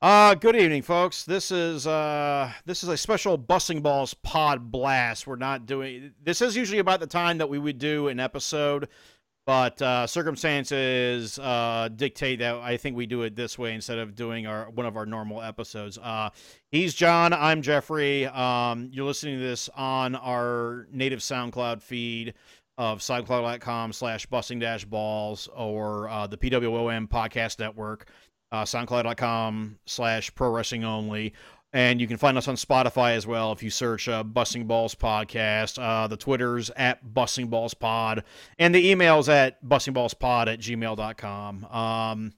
Uh, good evening, folks. This is uh, this is a special Busting Balls Pod Blast. We're not doing this is usually about the time that we would do an episode, but uh, circumstances uh, dictate that I think we do it this way instead of doing our one of our normal episodes. Uh, he's Jon. I'm Geoffrey. Um, you're listening to this on our native SoundCloud feed of soundcloud.com slash busting dash balls or uh, the PWOM podcast network uh, soundcloud.com slash pro wrestling only. And you can find us on Spotify as well if you search uh, Busting Balls Podcast. Uh, the Twitter's at Busting Balls Pod. And the email's at bustingballspod at gmail.com. Um,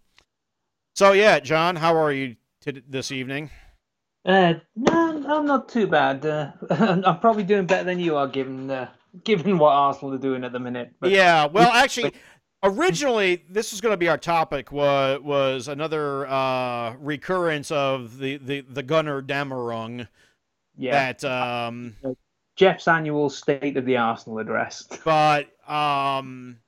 so, yeah, Jon, how are you t- this evening? Uh, no, I'm not too bad. Uh, I'm probably doing better than you are, given uh, given what Arsenal are doing at the minute. But yeah, well, actually, originally this was going to be our topic was was another uh, recurrence of the the the Gunnar Damerung. Yeah. That um, Geoff's annual State of the Arsenal address. But um,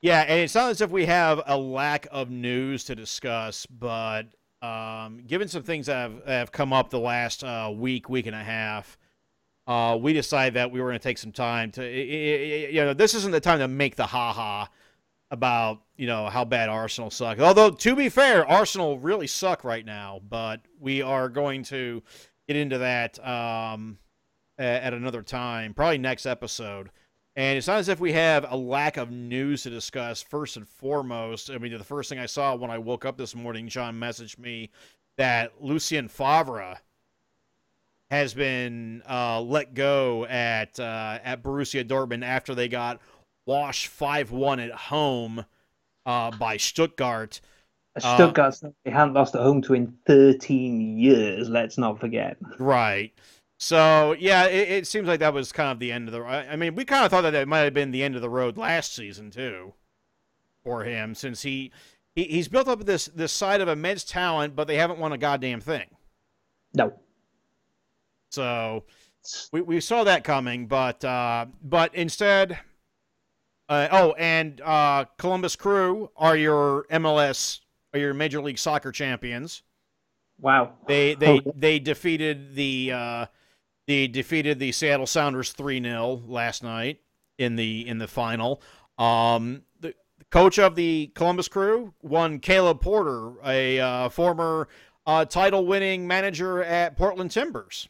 yeah, and it's not as if we have a lack of news to discuss, but um, given some things that have, have come up the last uh, week, week and a half. Uh, we decided that we were going to take some time to, you know, this isn't the time to make the ha ha about you know how bad Arsenal suck. Although to be fair, Arsenal really suck right now. But we are going to get into that um, at another time, probably next episode. And it's not as if we have a lack of news to discuss. First and foremost, I mean, the first thing I saw when I woke up this morning, Jon messaged me that Lucien Favre has been uh, let go at uh, at Borussia Dortmund after they got wash 5 1 at home uh, by Stuttgart. Stuttgart, uh, they haven't lost at home to in 13 years, let's not forget. Right. So, yeah, it, it, seems like that was kind of the end of the I mean, we kind of thought that it might have been the end of the road last season, too, for him, since he. he he's built up this this side of immense talent, but they haven't won a goddamn thing. No. So we, we saw that coming, but uh, but instead uh, oh, and uh, Columbus Crew are your MLS, are your Major League Soccer champions. Wow. They they okay. they defeated the uh, they defeated the Seattle Sounders three 0 last night in the in the final. Um, the coach of the Columbus Crew won Caleb Porter, a uh, former uh, title winning manager at Portland Timbers.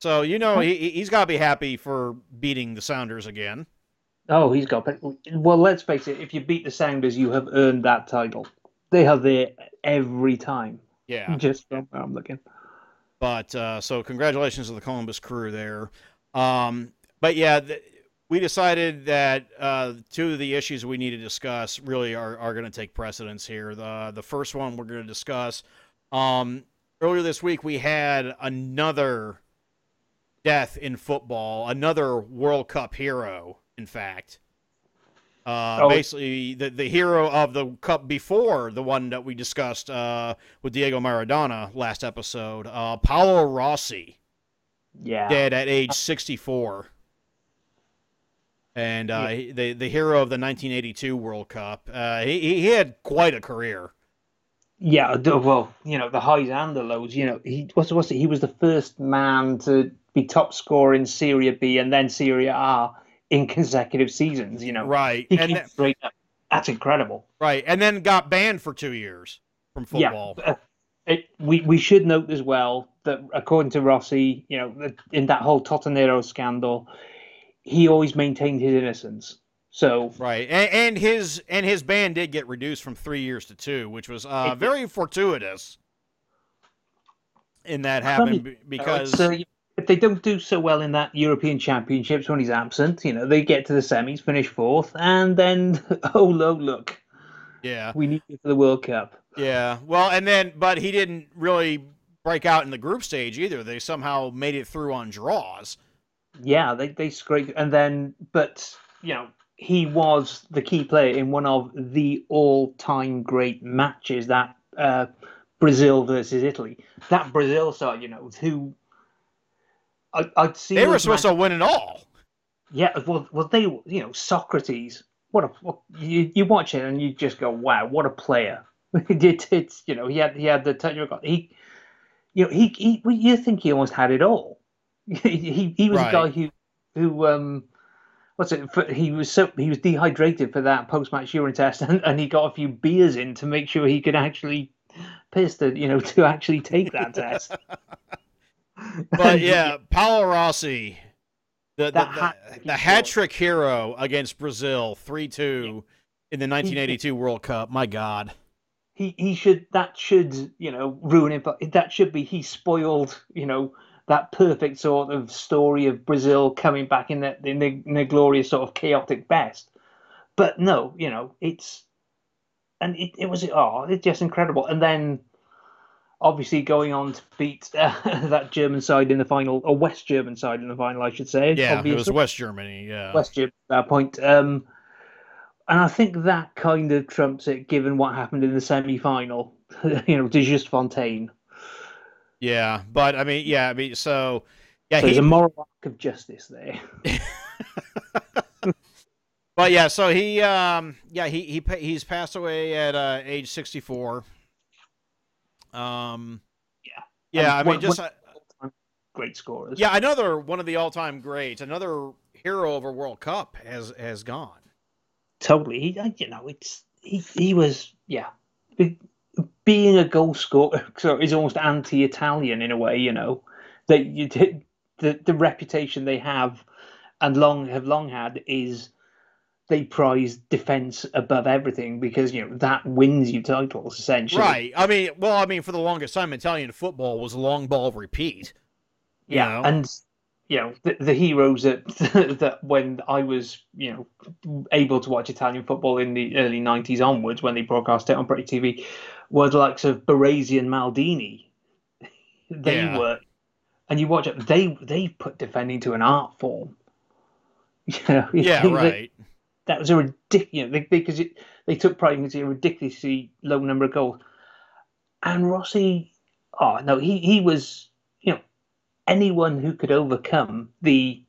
So you know he he's got to be happy for beating the Sounders again. Oh, he's got. Well, let's face it. If you beat the Sounders, you have earned that title. They are there every time. Yeah. Just from where I'm looking. But uh, so congratulations to the Columbus crew there. Um, but yeah, the, we decided that uh, two of the issues we need to discuss really are, are going to take precedence here. The the first one we're going to discuss. Um, earlier this week, we had another death in football, another World Cup hero in fact. Uh, oh. Basically, the, the hero of the cup before the one that we discussed uh, with Diego Maradona last episode, uh, Paolo Rossi. Yeah. Dead at age 64. And uh, yeah. the the hero of the 1982 World Cup. Uh, he he had quite a career. Yeah, well, you know the highs and the lows. You know, he what's what's it? He was the first man to be top scorer in Serie B and then Serie A in consecutive seasons. You know, right? He and then, That's incredible. Right, and then got banned for two years from football. Yeah. Uh, it, we we should note as well that according to Rossi, you know, in that whole Totonero scandal, he always maintained his innocence. So right, and, and, his and his ban did get reduced from three years to two, which was uh, very fortuitous. In that happened because uh, if they don't do so well in that European Championships when he's absent, you know, they get to the semis, finish fourth, and then oh no, look, yeah, we need you for the World Cup. Yeah, well, and then but he didn't really break out in the group stage either. They somehow made it through on draws. Yeah, they they scraped, and then but you know he was the key player in one of the all-time great matches that uh, Brazil versus Italy. That Brazil side, you know, who I, would see they were supposed to win it all. Yeah, well, well, they, you know, Socrates. What a what, you you watch it and you just go, wow, what a player! it, it's you know he had he had the record. He, you know he he you think he almost had it all. he he was Right. a guy who who um what's it for, he was so he was dehydrated for that post match urine test and, and he got a few beers in to make sure he could actually piss to you know to actually take that test. But yeah, Paolo Rossi, the the, the, hat-trick the hat trick hero against Brazil, three two in the 1982 World Cup. My God. he he should that should you know ruin it but that should be he spoiled you know that perfect sort of story of brazil coming back in their in their, in their glorious sort of chaotic best but no you know it's and it, it was oh it's just incredible and then obviously going on to beat uh, that german side in the final or west german side in the final i should say Yeah, it was West Germany. Yeah. West Germany at that point. Um, and I think that kind of trumps it, given what happened in the semi-final. you know, to Just Fontaine. Yeah, but I mean, yeah, I mean, so yeah, So there's a moral arc of justice there. but yeah, so he, um, yeah, he he he's passed away at uh, age 64. Um, Yeah. yeah, I mean, what- just what- Great scorers. yeah, another one of the all-time greats, another hero of a World Cup has has gone. totally. He, you know, it's he. He was yeah. Being a goal scorer so is almost anti-Italian in a way. You know, that you did the the reputation they have and long have long had is they prize defense above everything because you know that wins you titles essentially. Right. I mean, well, I mean, for the longest time, Italian football was a long ball repeat. you Yeah, know? and you know the, the heroes that that when I was you know able to watch Italian football in the early '90s onwards when they broadcast it on Pretty TV were the likes of Baresi and Maldini. They Yeah. were, and you watch it. They they put defending to an art form. You know, Yeah, they- right. That was a ridiculous because it, they took pride in a ridiculously low number of goals. And Rossi, oh no, he he was you know anyone who could overcome the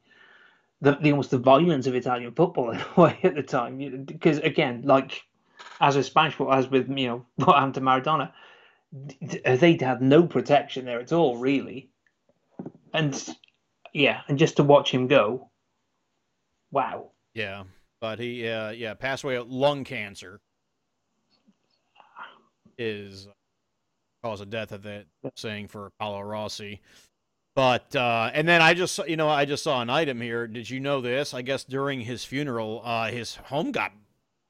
the, the almost the violence of Italian football in a way at the time. you know, Because again, like as with Spanish football, as with you know what happened to Maradona, th- they had no protection there at all, really. And yeah, and just to watch him go, wow. Yeah, but he, uh, yeah, passed away of lung cancer. Is cause of death of that saying for Paolo Rossi. But uh, and then I just you know I just saw an item here. Did you know this? I guess during his funeral, uh, his home got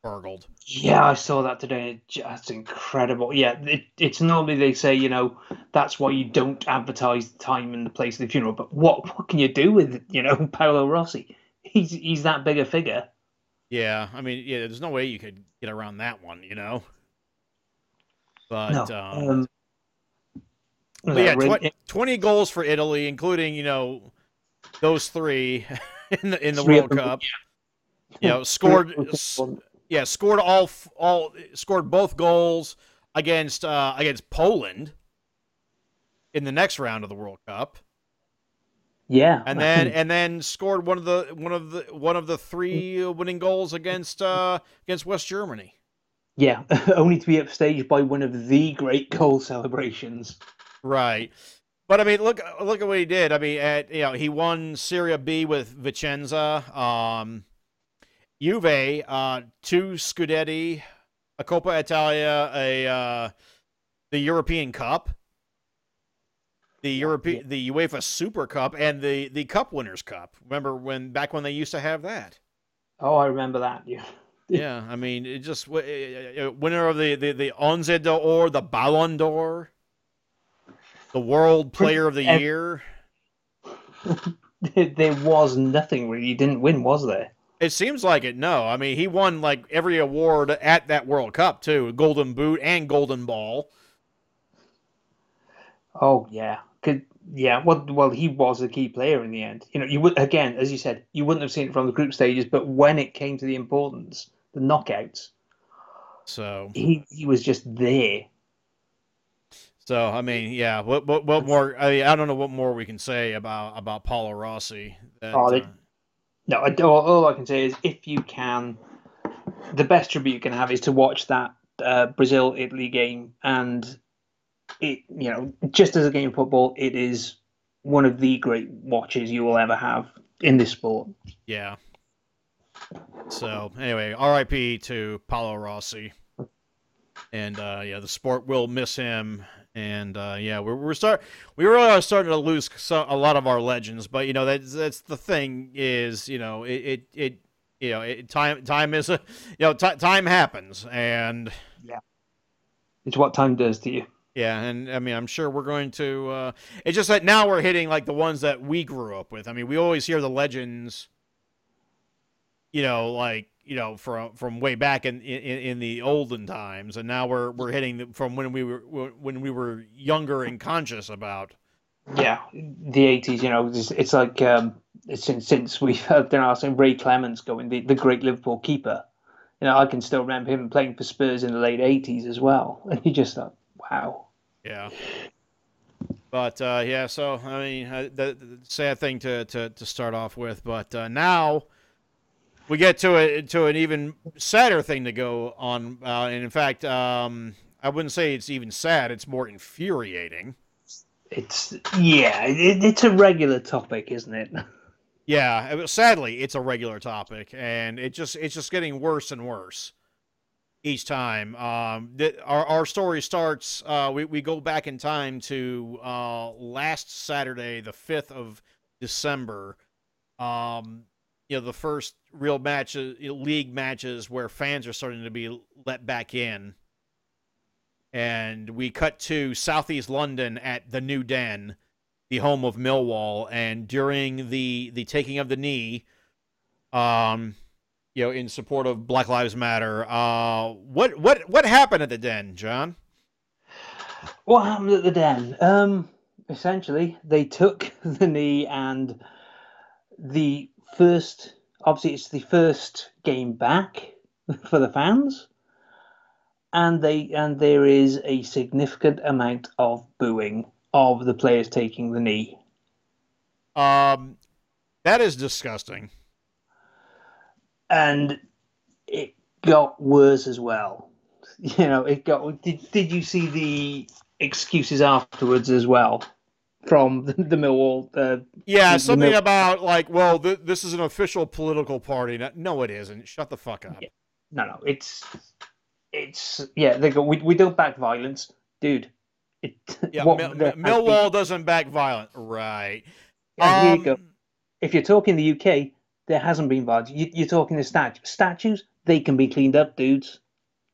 burgled. Yeah, I saw that today. That's incredible. Yeah, it, it's normally they say, you know, that's why you don't advertise the time and the place of the funeral. But what what can you do with, you know, Paolo Rossi? He's he's that big a figure. Yeah, I mean, yeah, there's no way you could get around that one, you know. But No, um, um, But yeah, tw- 20 goals for Italy, including, you know, those three in the in the Three World Cup. You know, scored yeah, scored all f- all scored both goals against uh against Poland in the next round of the World Cup. Yeah, And then and then scored one of the one of the one of the three winning goals against uh against West Germany. yeah, only to be upstaged by one of the great goal celebrations. Right. But I mean, look look at what he did. I mean, at, you know, he won Serie B with Vicenza, um, Juve, uh, two Scudetti, a Coppa Italia, a uh, the European Cup, the European, the UEFA Super Cup, and the the Cup Winners' Cup. Remember when back when they used to have that? Oh, I remember that. Yeah, Yeah, I mean, it just uh, uh, winner of the the the Onze d'Or, the Ballon d'Or, the World Player of the Year. there was nothing really. He didn't win, was there? It seems like it. No, I mean he won like every award at that World Cup too, Golden Boot and Golden Ball. Oh yeah, yeah. Well, well, he was a key player in the end. You know, you would again, as you said, you wouldn't have seen it from the group stages, but when it came to the importance, the knockouts, So, he he was just there. so I mean, yeah. What what what more? I mean, I don't know what more we can say about about Paolo Rossi. That, Oh, they- uh, No, I, all, all I can say is if you can, the best tribute you can have is to watch that uh, Brazil Italy game, and it you know just as a game of football, it is one of the great watches you will ever have in this sport. Yeah. So anyway, R.I.P. to Paolo Rossi, and uh, yeah, the sport will miss him. And uh, yeah, we're we're start we really are starting to lose so, a lot of our legends. But you know that's that's the thing is you know it it, it you know it, time time is a you know t- time happens and yeah, it's what time does to you. Yeah, and I mean, I'm sure we're going to. Uh, it's just that now we're hitting like the ones that we grew up with. I mean, we always hear the legends, you know, like you know from from way back in in, in the olden times, and now we're we're hitting from when we were when we were younger and conscious about. Yeah, the 80s. You know, it's, it's like um, since since we've heard saying Ray Clemence going the the great Liverpool keeper. You know, I can still remember him playing for Spurs in the late 80s as well, and he just thought Wow. Yeah. But uh, yeah, so I mean, uh, the, the, sad thing to, to, to start off with, but uh, now we get to a to an even sadder thing to go on, uh, and in fact, um, I wouldn't say it's even sad; it's more infuriating. It's yeah, it, it's a regular topic, isn't it? Yeah, sadly, it's a regular topic, and it just it's just getting worse and worse each time. Um, our, our story starts, uh, we, we go back in time to uh, last Saturday, the 5th of December. Um, you know, the first real matches, league matches where fans are starting to be let back in. And we cut to Southeast London at the New Den, the home of Millwall. And during the, the taking of the knee, um, you know, in support of Black Lives Matter. Uh, what what what happened at the Den, Jon? What happened at the Den? Um, essentially, they took the knee, and the first, obviously, it's the first game back for the fans, and they and there is a significant amount of booing of the players taking the knee. Um, that is disgusting and it got worse as well. You know, it got. Did Did you see the excuses afterwards as well from the, the Millwall? Uh, yeah, the, something the Mill- about like, well, th- this is an official political party. No, it isn't. Shut the fuck up. Yeah. No, no, it's it's yeah. They go. We we don't back violence, dude. It, yeah, what, Millwall doesn't back violence, right? Um, here you go. Um, if you're talking the UK, there hasn't been violence. You, are talking the statues. Statues, they can be cleaned up, dudes.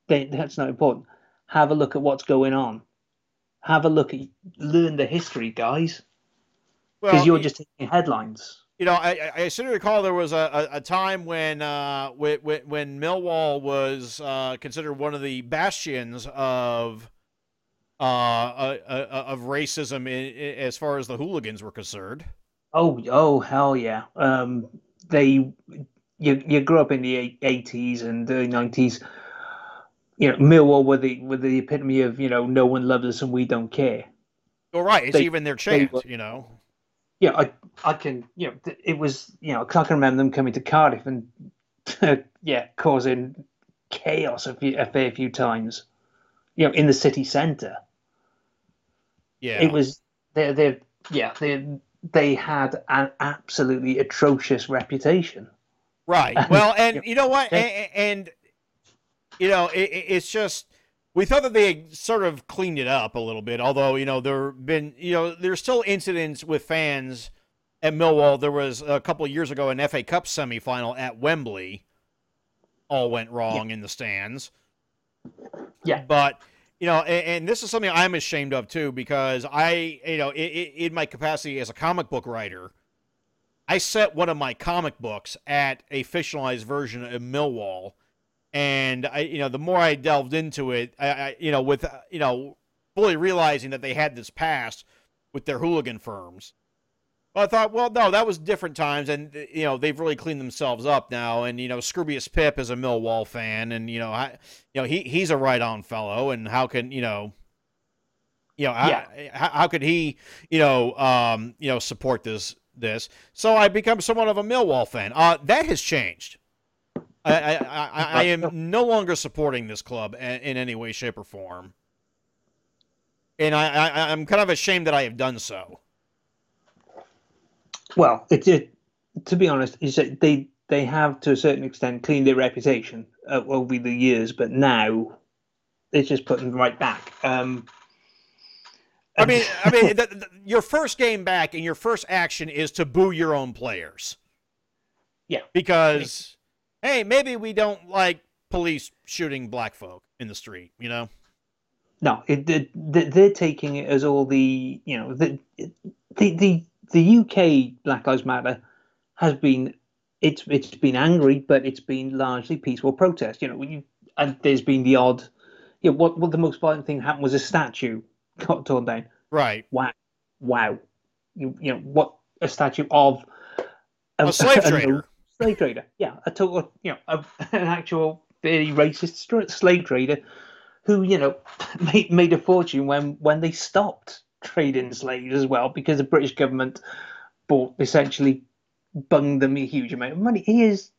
They, that's not important. Have a look at what's going on. Have a look at, learn the history, guys. Because well, you're just taking headlines. You know, I, I seem to recall there was a, a, a time when, uh, when when Millwall was uh, considered one of the bastions of uh, uh, uh of racism in, in, as far as the hooligans were concerned. Oh, oh, hell yeah! Um, they you you grew up in the eighties and early nineties. You know, Millwall were the were the epitome of you know no one loves us and we don't care. Well, right, it's they, even their chant, were, you know. Yeah, I I can you know it was you know I can remember them coming to Cardiff and yeah causing chaos a, few, a fair few times. You know, in the city centre. Yeah, it was they're they're yeah they they had an absolutely atrocious reputation. Right. Well, and you know what? And, and you know, it, it's just we thought that they had sort of cleaned it up a little bit. Although you know there been you know there's still incidents with fans at Millwall. There was a couple of years ago an FA Cup semifinal at Wembley. All went wrong yeah. in the stands. Yeah. But you know, and, and, this is something I'm ashamed of too, because I, you know, in, in my capacity as a comic book writer, I set one of my comic books at a fictionalized version of Millwall, and I, you know, the more I delved into it, I, I you know, with, you know, fully realizing that they had this past with their hooligan firms, I thought, well, no, that was different times, and you know they've really cleaned themselves up now. And you know, Scroobius Pip is a Millwall fan, and you know, I, you know, he he's a right on fellow, and how can you know, you know, yeah. how, how could he, you know, um, you know, support this this? So I become somewhat of a Millwall fan. Uh, that has changed. I, I, I, I am no longer supporting this club in, in any way, shape, or form, and I, I, I'm kind of ashamed that I have done so. Well, it, it to be honest, is that they they have to a certain extent cleaned their reputation uh, over the years, but now it's just putting them right back. Um, I mean, I mean, the, the, your first game back and your first action is to boo your own players. Yeah, because hey, maybe we don't like police shooting black folk in the street, you know. No, it, it, they're taking it as all the you know the the the, the UK Black Lives Matter has been it's it's been angry, but it's been largely peaceful protest. You know, you, and there's been the odd. You know, what what the most violent thing happened was a statue got torn down. Right. Wow. Wow. You you know what a statue of a, a slave trader. A slave trader. Yeah, a total you know a, an actual very racist slave trader who you know made made a fortune when when they stopped trading slaves as well because the British government bought essentially bunged them a huge amount of money. He is,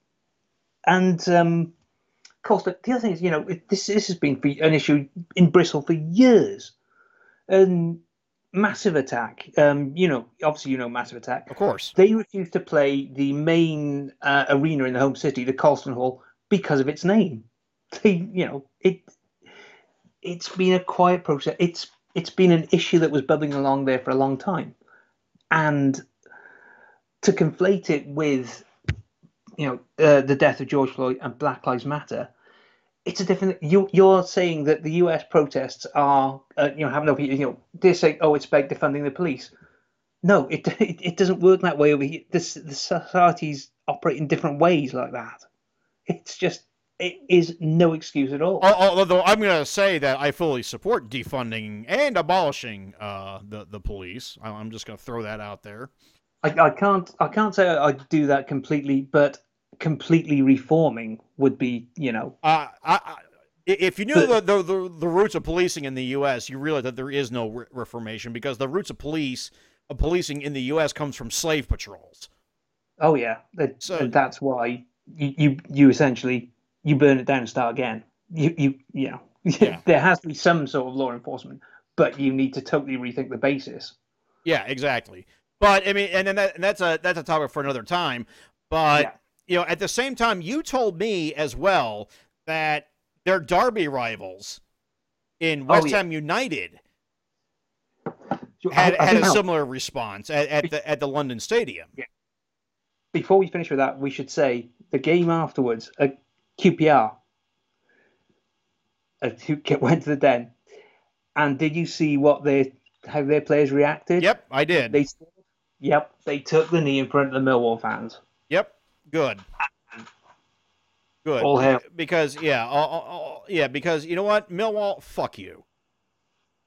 and um, of course, the, the other thing is, you know, this this has been an issue in Bristol for years, and Massive Attack. Um, you know, obviously, you know Massive Attack. Of course, they refused to play the main uh, arena in the home city, the Colston Hall, because of its name. They, you know, it it's been a quiet process. It's it's been an issue that was bubbling along there for a long time, and to conflate it with, you know, uh, the death of George Floyd and Black Lives Matter, it's a different. You you're saying that the U.S. protests are, uh, you know, having no, you know, they're saying, oh, it's about defunding the police. No, it it, it doesn't work that way over here. This the societies operate in different ways like that. It's just it is no excuse at all. Although I'm going to say that I fully support defunding and abolishing uh, the the police. I'm just going to throw that out there. I, I can't I can't say I do that completely, but completely reforming would be you know. Uh, I, I, if you knew but, the, the, the roots of policing in the U.S., you realize that there is no re- reformation because the roots of police of policing in the U.S. comes from slave patrols. Oh yeah, so, that's why you, you you essentially you burn it down and start again. You you you know yeah. there has to be some sort of law enforcement, but you need to totally rethink the basis. Yeah, exactly. But I mean, and then that, and that's a that's a topic for another time. But yeah. you know, at the same time, you told me as well that their derby rivals in oh, West oh, yeah. Ham United had, I, I had a similar response at, at the at the London Stadium. Yeah. Before we finish with that, we should say the game afterwards QPR went to the den. And did you see what they how their players reacted? Yep, I did. They Yep, they took the knee in front of the Millwall fans. Yep, good. Good. All hail. Because yeah, all, all, yeah, because you know what, Millwall, fuck you.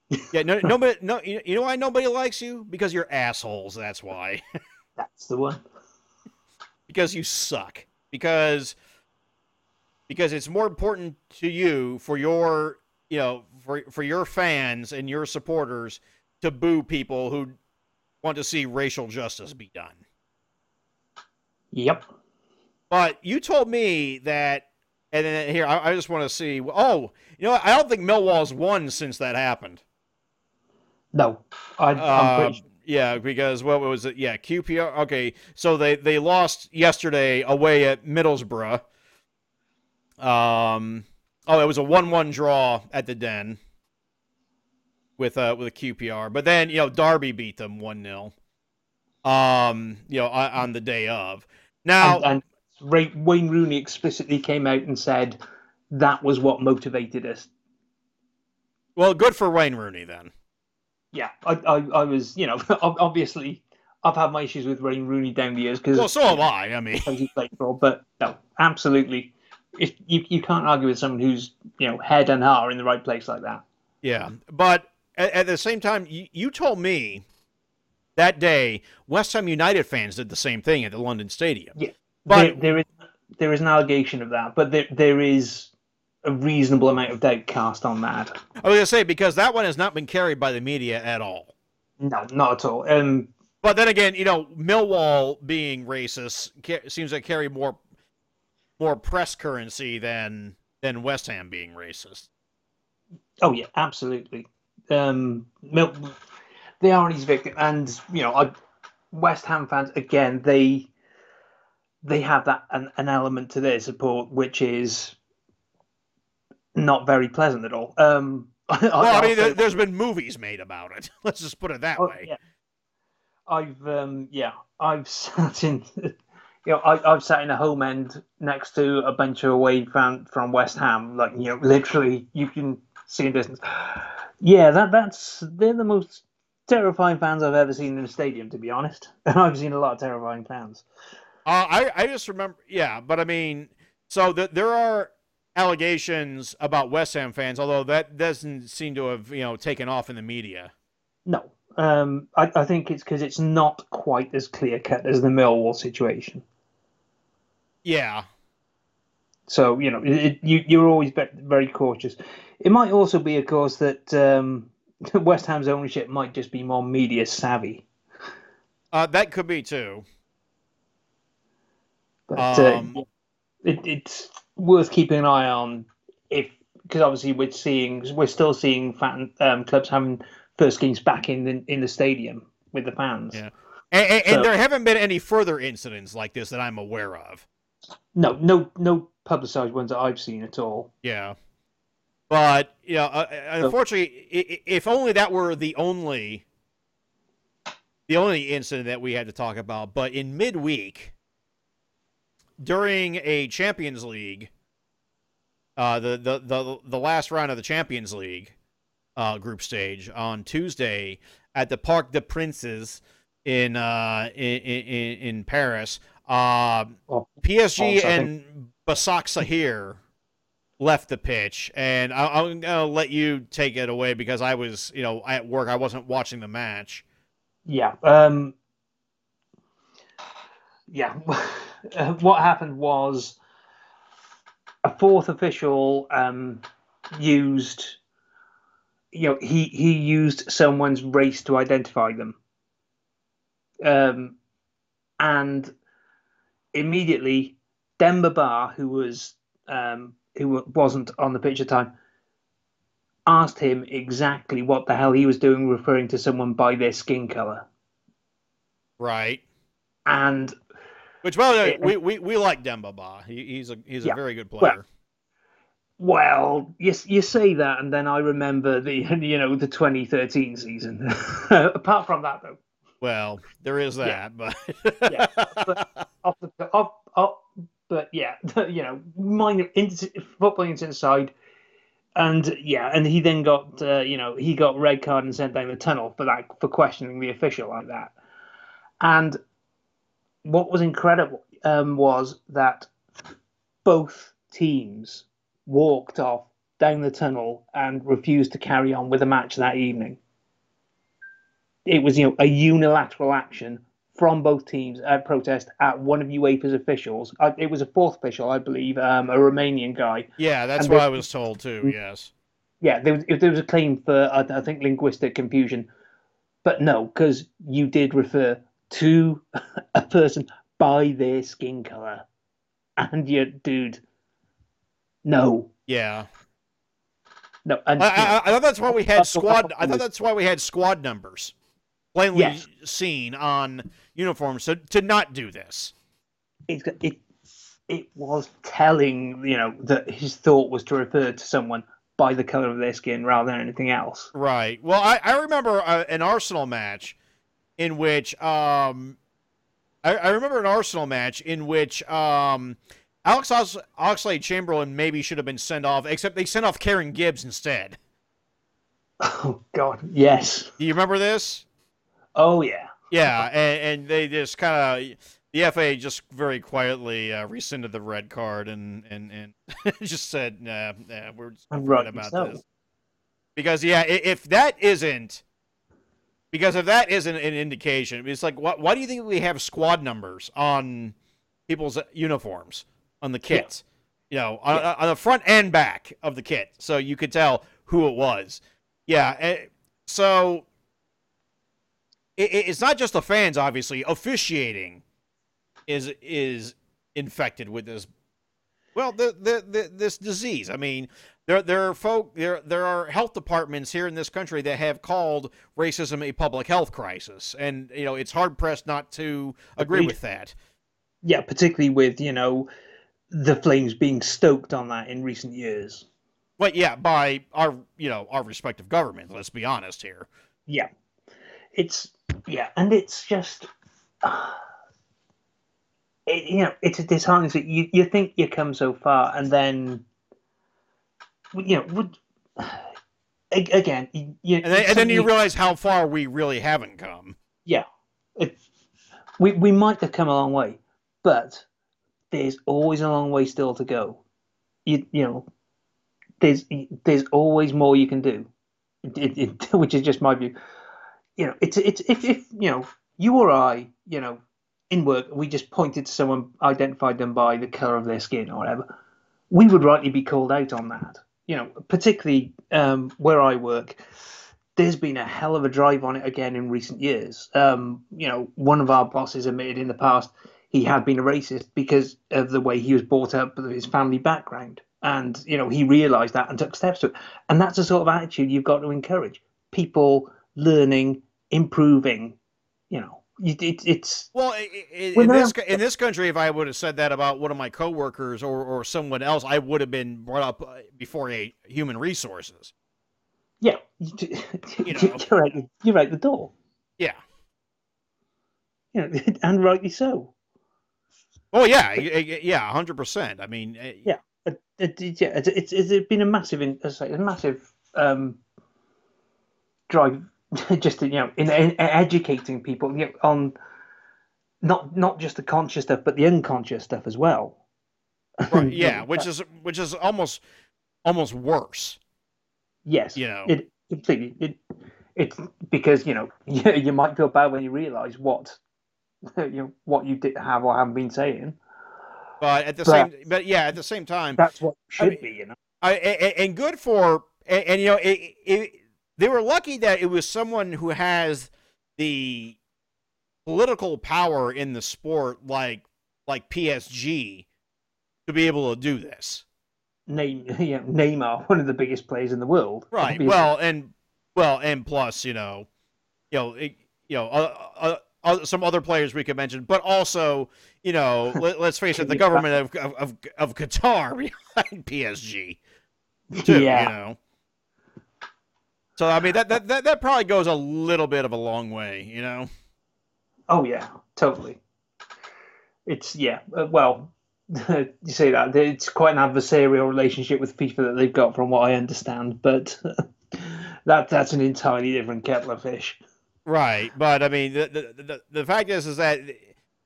Yeah, no, nobody, no, you know why nobody likes you? Because you're assholes. That's why. that's the one. because you suck. Because because it's more important to you for your you know for for your fans and your supporters to boo people who want to see racial justice be done. Yep. But you told me that, and then here I, I just want to see. Oh, you know. I don't think Millwall's won since that happened. No, I, am uh, pretty. Yeah, because what was it? Yeah, QPR. Okay, so they they lost yesterday away at Middlesbrough. Um, oh, it was a one-one draw at the Den with uh with a QPR. But then you know Derby beat them one 0 Um, you know on, the day of. Now and, and Wayne Rooney explicitly came out and said that was what motivated us. Well, good for Wayne Rooney then. Yeah, I I, I was you know obviously I've had my issues with Wayne Rooney down the years because well, so have I. I mean, he played for, but no, absolutely. If you you can't argue with someone who's you know head and heart in the right place like that. Yeah, but at, at the same time, you, you told me that day West Ham United fans did the same thing at the London Stadium. Yeah, but there, there is there is an allegation of that, but there there is a reasonable amount of doubt cast on that. I was gonna say because that one has not been carried by the media at all. No, not at all. Um, but then again, you know, Millwall being racist seems to carry more more press currency than than West Ham being racist. Oh yeah, absolutely. Um, they are his victim, and you know, I, West Ham fans again. They they have that an, an element to their support which is not very pleasant at all. Um, well, I mean, there, has been movies made about it. Let's just put it that oh, way. Yeah. I've um, yeah, I've sat in, you know, I, I've sat in a home end next to a bunch of away fan from West Ham. Like you know, literally, you can see in distance. Yeah, that that's they're the most terrifying fans I've ever seen in a stadium. To be honest, and I've seen a lot of terrifying fans. Uh, I I just remember, yeah, but I mean, so the, there are allegations about West Ham fans, although that doesn't seem to have you know taken off in the media. No, um, I, I think it's because it's not quite as clear cut as the Millwall situation. Yeah. So you know, it, you you're always very cautious. It might also be, of course, that um, West Ham's ownership might just be more media savvy. Uh, that could be too. But uh, um, uh, it, it's worth keeping an eye on if because obviously we're seeing we're still seeing fan, um, clubs having first games back in the, in the stadium with the fans. Yeah, and, and, so, and, there haven't been any further incidents like this that I'm aware of. No, no, no publicized ones that I've seen at all. Yeah, but you know, uh, uh unfortunately, so, if only that were the only the only incident that we had to talk about. But in midweek, during a Champions League, uh, the, the the the last round of the Champions League uh, group stage on Tuesday at the Parc des Princes in uh, in, in, in Paris. Uh, oh, PSG and Basaksehir left the pitch, and I, am gonna let you take it away because I was, you know, at work. I wasn't watching the match. Yeah. Um, yeah. what happened was a fourth official um, used, you know, he he used someone's race to identify them, um, and immediately Demba Ba, who was um, who wasn't on the pitch at the time, asked him exactly what the hell he was doing, referring to someone by their skin color. Right. And which, by the way, we, we, we like Demba Ba. He, he's a he's yeah. a very good player. Well, well, you, you say that, and then I remember the you know the 2013 season. Apart from that, though. Well, there is that, yeah. but yeah, but off the off, off, but yeah, you know, minor football inside, and yeah, and he then got uh, you know he got red card and sent down the tunnel for that for questioning the official like that, and what was incredible um, was that both teams walked off down the tunnel and refused to carry on with the match that evening. It was, you know, a unilateral action from both teams at protest at one of UEFA's officials. Uh, it was a fourth official, I believe, um, a Romanian guy. Yeah, that's what I was told too. Mm. Yes. Yeah, there was, there was a claim for I, I think linguistic confusion, but no, because you did refer to a person by their skin color. And you, dude, no. Yeah. No, and, I, I, I, thought that's why we had squad. I thought that's why we had squad numbers plainly yes. seen on uniforms to to not do this. It, it it was telling, you know, that his thought was to refer to someone by the color of their skin rather than anything else. Right. Well, I, I remember uh, an Arsenal match in which um, I, I, remember an Arsenal match in which um, Alex Oxlade Chamberlain maybe should have been sent off, except they sent off Kieran Gibbs instead. Oh God, yes. Do you remember this? Oh yeah. Yeah, and, and they just kind of the FA just very quietly uh, rescinded the red card and and and just said, "Nah, nah we're right about so. this." Because yeah, if that isn't because if that isn't an indication, it's like, why, why do you think we have squad numbers on people's uniforms, on the kits? Yeah. You know, on, yeah. on, the front and back of the kit, so you could tell who it was. Yeah, eh, so it, it's not just the fans, obviously. Officiating is is infected with this Well, the, the, the this disease. I mean, there there are folk there there are health departments here in this country that have called racism a public health crisis, and you know it's hard pressed not to agree with that. Yeah, particularly with you know the flames being stoked on that in recent years. But yeah, by our you know our respective governments. Let's be honest here. Yeah, it's yeah, and it's just. it, you know, it's a disheartening. that You you think you come so far, and then, you know, would again, you, you And then, and then you realize how far we really haven't come. yeah, it, we we might have come a long way, but there's always a long way still to go. You you know, there's there's always more you can do, it, it, which is just my view. You know, it's it's if if you know you or I, you know, in work, we just pointed to someone, identified them by the color of their skin or whatever, we would rightly be called out on that. You know, particularly um, where I work there's been a hell of a drive on it again in recent years. Um, you know, one of our bosses admitted in the past he had been a racist because of the way he was brought up, his family background, and you know he realised that and took steps to it. And that's the sort of attitude you've got to encourage people learning, improving. You know, it, it, it's Well, i- i- in, Well, in no, this in this country, if I would have said that about one of my coworkers or or someone else, I would have been brought up uh, before a human resources. yeah, you, You know. you're out, you're out the door. Yeah. You know, and rightly so. Oh yeah, yeah, hundred percent. I mean, uh, Yeah. It, it, it- yeah, it's, it's, it's been a massive, a massive um, drive, just you know, in, in educating people you know, on not not just the conscious stuff, but the unconscious stuff as well. right, yeah, which is which is almost almost worse. yes, you know. it completely. It it's because you know you, you might feel bad when you realise what you know what you did have or haven't been saying. But at the But- same, but yeah, at the same time, That's what should mean- be, you know. I, and, and good for and, and you know it, it, they were lucky that it was someone who has the political power in the sport like like PSG to be able to do this Name, you know, Neymar, one of the biggest players in the world. right well and well and plus you know you know it, you know uh, uh, some other players we could mention but also you know let, let's face it the government of of, of, of Qatar behind PSG too, yeah. you know. So I mean that, that that that probably goes a little bit of a long way, you know. Oh yeah, totally. It's yeah. uh, Well, you say that it's quite an adversarial relationship with FIFA that they've got, from what I understand. But that that's an entirely different kettle of fish. Right, but I mean the the the, the fact is is that you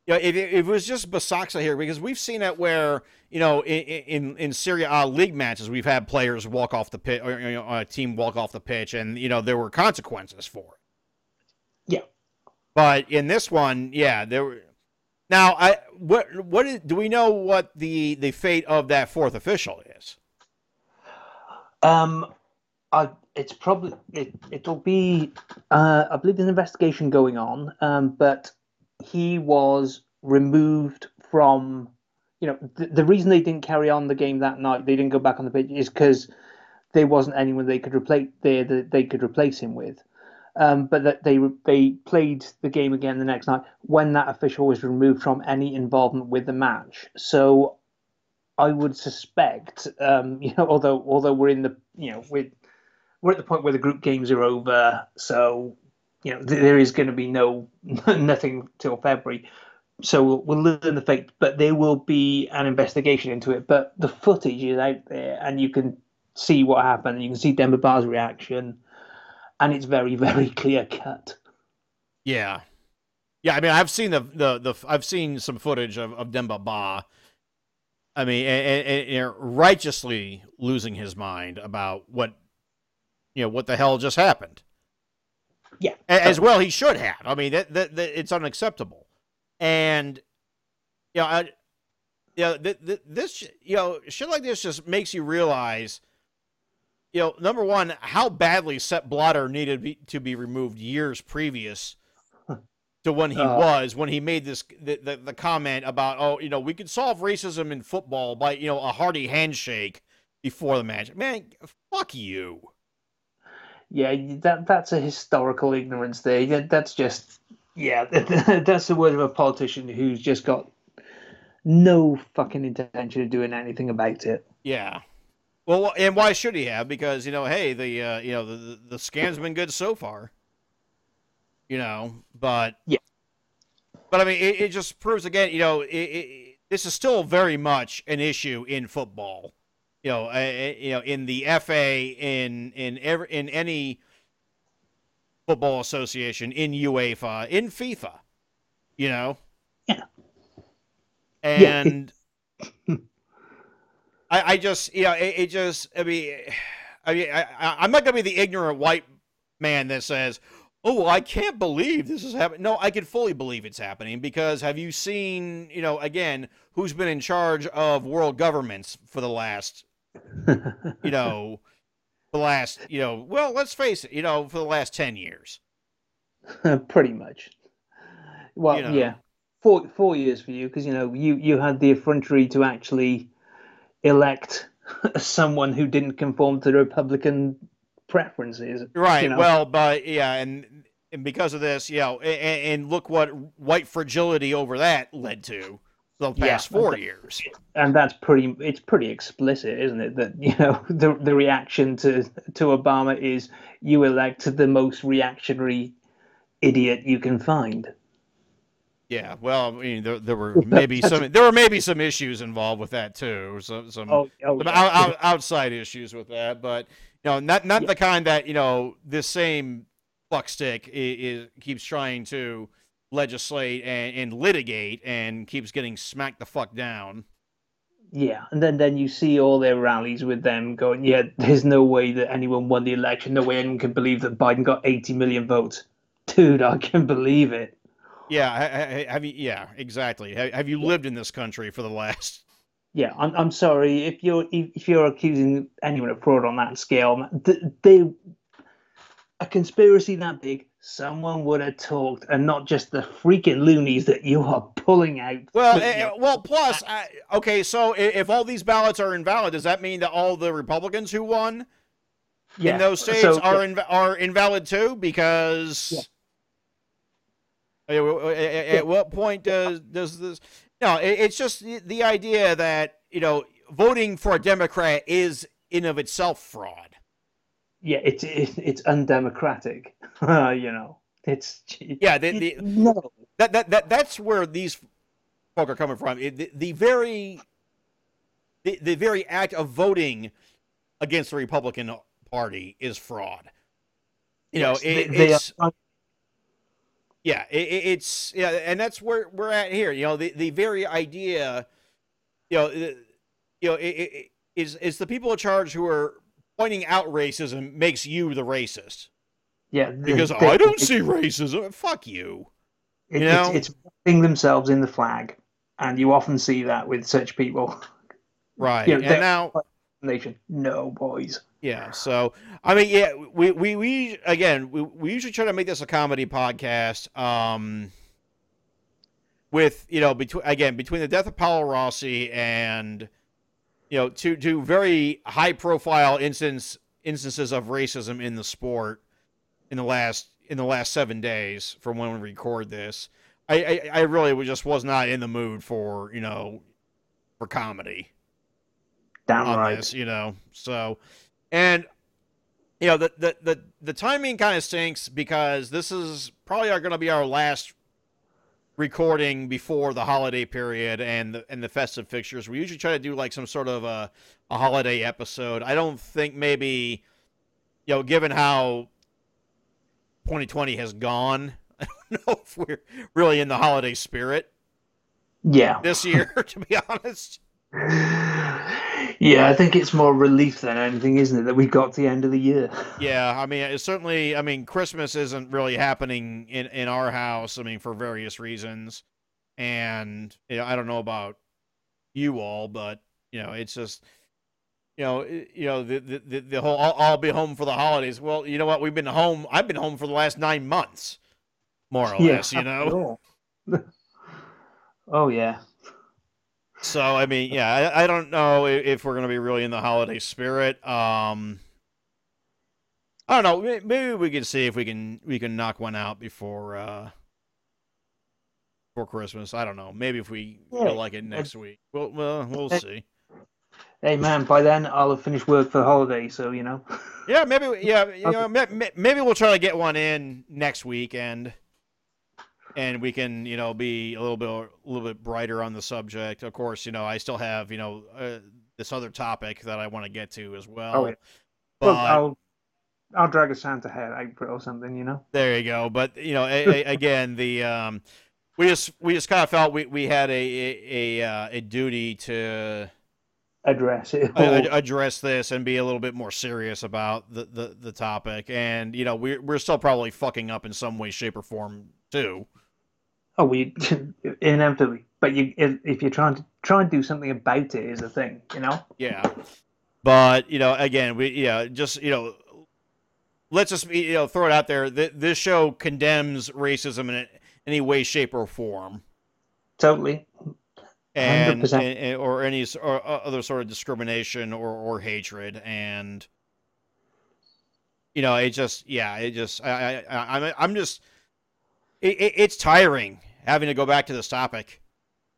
know if, it- if it was just Basaksehir because we've seen it where you know in in, in Serie A league matches we've had players walk off the pitch or you know, a team walk off the pitch and you know there were consequences for it. Yeah. But in this one, yeah, there were. Now, I what what is, do we know what the the fate of that fourth official is? Um, I it's probably it it'll be uh, I believe there's an investigation going on. Um, but he was removed from. You know, the, the reason they didn't carry on the game that night, they didn't go back on the pitch, is because there wasn't anyone they could replace there that they could replace him with. Um, but that they they played the game again the next night when that official was removed from any involvement with the match. So I would suspect, um, you know, although although we're in the you know we're we're at the point where the group games are over, so you know th- there is going to be no nothing till February. So we'll, we'll learn the fate, but there will be an investigation into it. But the footage is out there, and you can see what happened. You can see Demba Ba's reaction, and it's very very clear cut. Yeah, yeah. I mean, I've seen the the, the I've seen some footage of, of Demba Ba. I mean, and, and, and righteously losing his mind about what you know what the hell just happened. Yeah, as well he should have. I mean, that, that, that it's unacceptable. And you know, I, you know, th- th- this you know, shit like this just makes you realize, you know, number one, how badly Sepp Blatter needed be, to be removed years previous to when he Uh. was when he made this the, the the comment about oh you know we could solve racism in football by you know a hearty handshake before the match. Man, fuck you. Yeah, that that's a historical ignorance there. Yeah, That's just yeah, that's the word of a politician who's just got no fucking intention of doing anything about it. Yeah. Well, and why should he have? Because you know, hey, the uh, you know the the, the scam's been good so far. You know, but Yeah. but I mean, it, it just proves again, you know, it, it, this is still very much an issue in football. You know, uh, you know, in the FA, in in every, in any football association, in UEFA, in FIFA. You know. Yeah. Yeah. And. I, I just, you know, it, it just, I mean, I mean, I, I- I'm not going to be the ignorant white man that says, "Oh, I can't believe this is happening." No, I can fully believe it's happening because have you seen, you know, again, who's been in charge of world governments for the last, you know, the last, you know, well, let's face it, you know, for the last ten years. Pretty much. Well, You know. yeah, four four years for you because you know you you had the effrontery to actually elect someone who didn't conform to the Republican preferences. Right. you know. Well, but yeah, and and because of this, you know, and, and look what white fragility over that led to the Yeah, past four okay. years. and that's pretty it's pretty explicit isn't it that you know the the reaction to to obama is you elect the most reactionary idiot you can find Yeah, well, I mean, there, there were maybe some there were maybe some issues involved with that too, some some, oh, oh some yeah. out, out, outside issues with that, but you know, not not Yeah. the kind that you know this same fuckstick is, is keeps trying to legislate and, and litigate and keeps getting smacked the fuck down. yeah and then then you see all their rallies with them going yeah there's no way that anyone won the election no way anyone can believe that biden got 80 million votes dude i can believe it Yeah, ha- ha- have you? Yeah, exactly. Have, have you lived in this country for the last? yeah i'm, I'm sorry if you're if you're accusing anyone of fraud on that scale th- they a conspiracy that big someone would have talked and not just the freaking loonies that you are pulling out Well, You eh, well. Plus, I, okay. So if all these ballots are invalid, does that mean that all the Republicans who won yeah. in those states So, are inv- are invalid too? Because Yeah. Eh, w- w- eh, at what point does does this? No, it, it's just the, the idea that you know voting for a Democrat is in of itself fraud. Yeah it's it, it's undemocratic you know it's Yeah, the, the, no that, that that that's where these folk are coming from. It- the, the very the, the very act of voting against the Republican Party is fraud. You know, Yes, it, they- they it's are- yeah, it, it- it's yeah, and that's where we're at here. You know, the, the very idea, you know, you know, it, it, it is is the people in charge who are pointing out racism makes you the racist yeah because they- I don't see racism. Fuck you. it, you know? it's, it's themselves in the flag and you often see that with such people Right. Yeah, and now nation no boys Yeah. So I mean, yeah, we we, we again we, we usually try to make this a comedy podcast. Um, with you know between again between the death of Paolo Rossi and you know two two very high profile instance instances of racism in the sport in the last in the last seven days from when we record this. I, I, I really just was not in the mood for you know for comedy damn on right this, you know. So, and you know the the the, the timing kind of stinks because this is probably going to be our last recording before the holiday period and the and the festive fixtures. We usually try to do like some sort of a a holiday episode. I don't think maybe you know, given how 2020 has gone, I don't know if we're really in the holiday spirit yeah this year, to be honest. yeah i think it's more relief than anything isn't it that we got to the end of the year Yeah, I mean, it's certainly. I mean, Christmas isn't really happening in in our house. I mean, for various reasons, and you know, I don't know about you all, but you know, it's just. You know, it- you know the the, the, the whole. I'll, I'll be home for the holidays. Well, you know what? We've been home. I've been home for the last nine months, more or less. You know. oh yeah. So I mean, yeah, I, I don't know if we're gonna be really in the holiday spirit. Um, I don't know. Maybe we can see if we can we can knock one out before uh before Christmas. I don't know. Maybe if we yeah. feel like it next week. Well, well, we'll see. Hey man, by then I'll have finished work for the holiday, so you know. yeah, maybe. Yeah, you know, maybe we'll try to get one in next weekend and we can you know be a little bit a little bit brighter on the subject. Of course, you know I still have you know uh, this other topic that I want to get to as well. Oh, yeah. but, I'll I'll drag a Santa hat April or something, you know. There you go. But you know, a, a, again, the um, we just we just kind of felt we, we had a a a, uh, a duty to address it address this and be a little bit more serious about the, the, the topic and you know we're, we're still probably fucking up in some way shape or form too Oh, we inevitably. But you, if, if you're trying to try and do something about it, is a thing, you know. Yeah, but you know, again, we yeah, just you know, let's just you know throw it out there. that This show condemns racism in any way, shape, or form. Totally. And, and, or any or uh, other sort of discrimination or or hatred and you know it just yeah it just I I I'm I'm just it, it, it's tiring having to go back to this topic.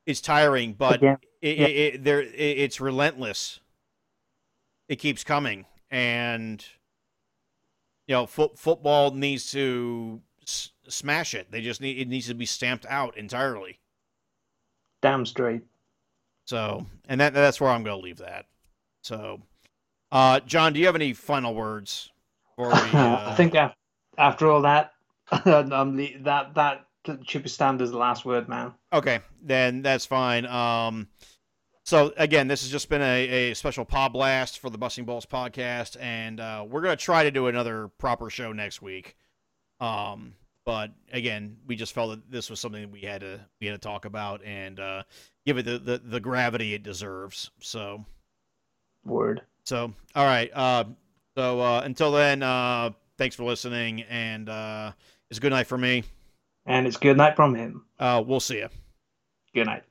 It's tiring, but yeah. It, yeah. it, there it's relentless. It keeps coming, and you know, fo- football needs to s- smash it. They just need it needs to be stamped out entirely. Damn straight. So, and that that's where I'm going to leave that. So, uh, Jon, do you have any final words? We, uh... I think after all that, um, that that should be stand as the last word, man. Okay, then that's fine. Um, so again, this has just been a, a special pod blast for the Busting Balls podcast, and uh, we're gonna try to do another proper show next week. Um, but again, we just felt that this was something we had to we had to talk about and uh, give it the, the, the gravity it deserves. So, word. So, all right. Uh, so uh, until then, uh, thanks for listening, and uh, it's a good night for me. And it's good night from him. Uh, we'll see you. Good night.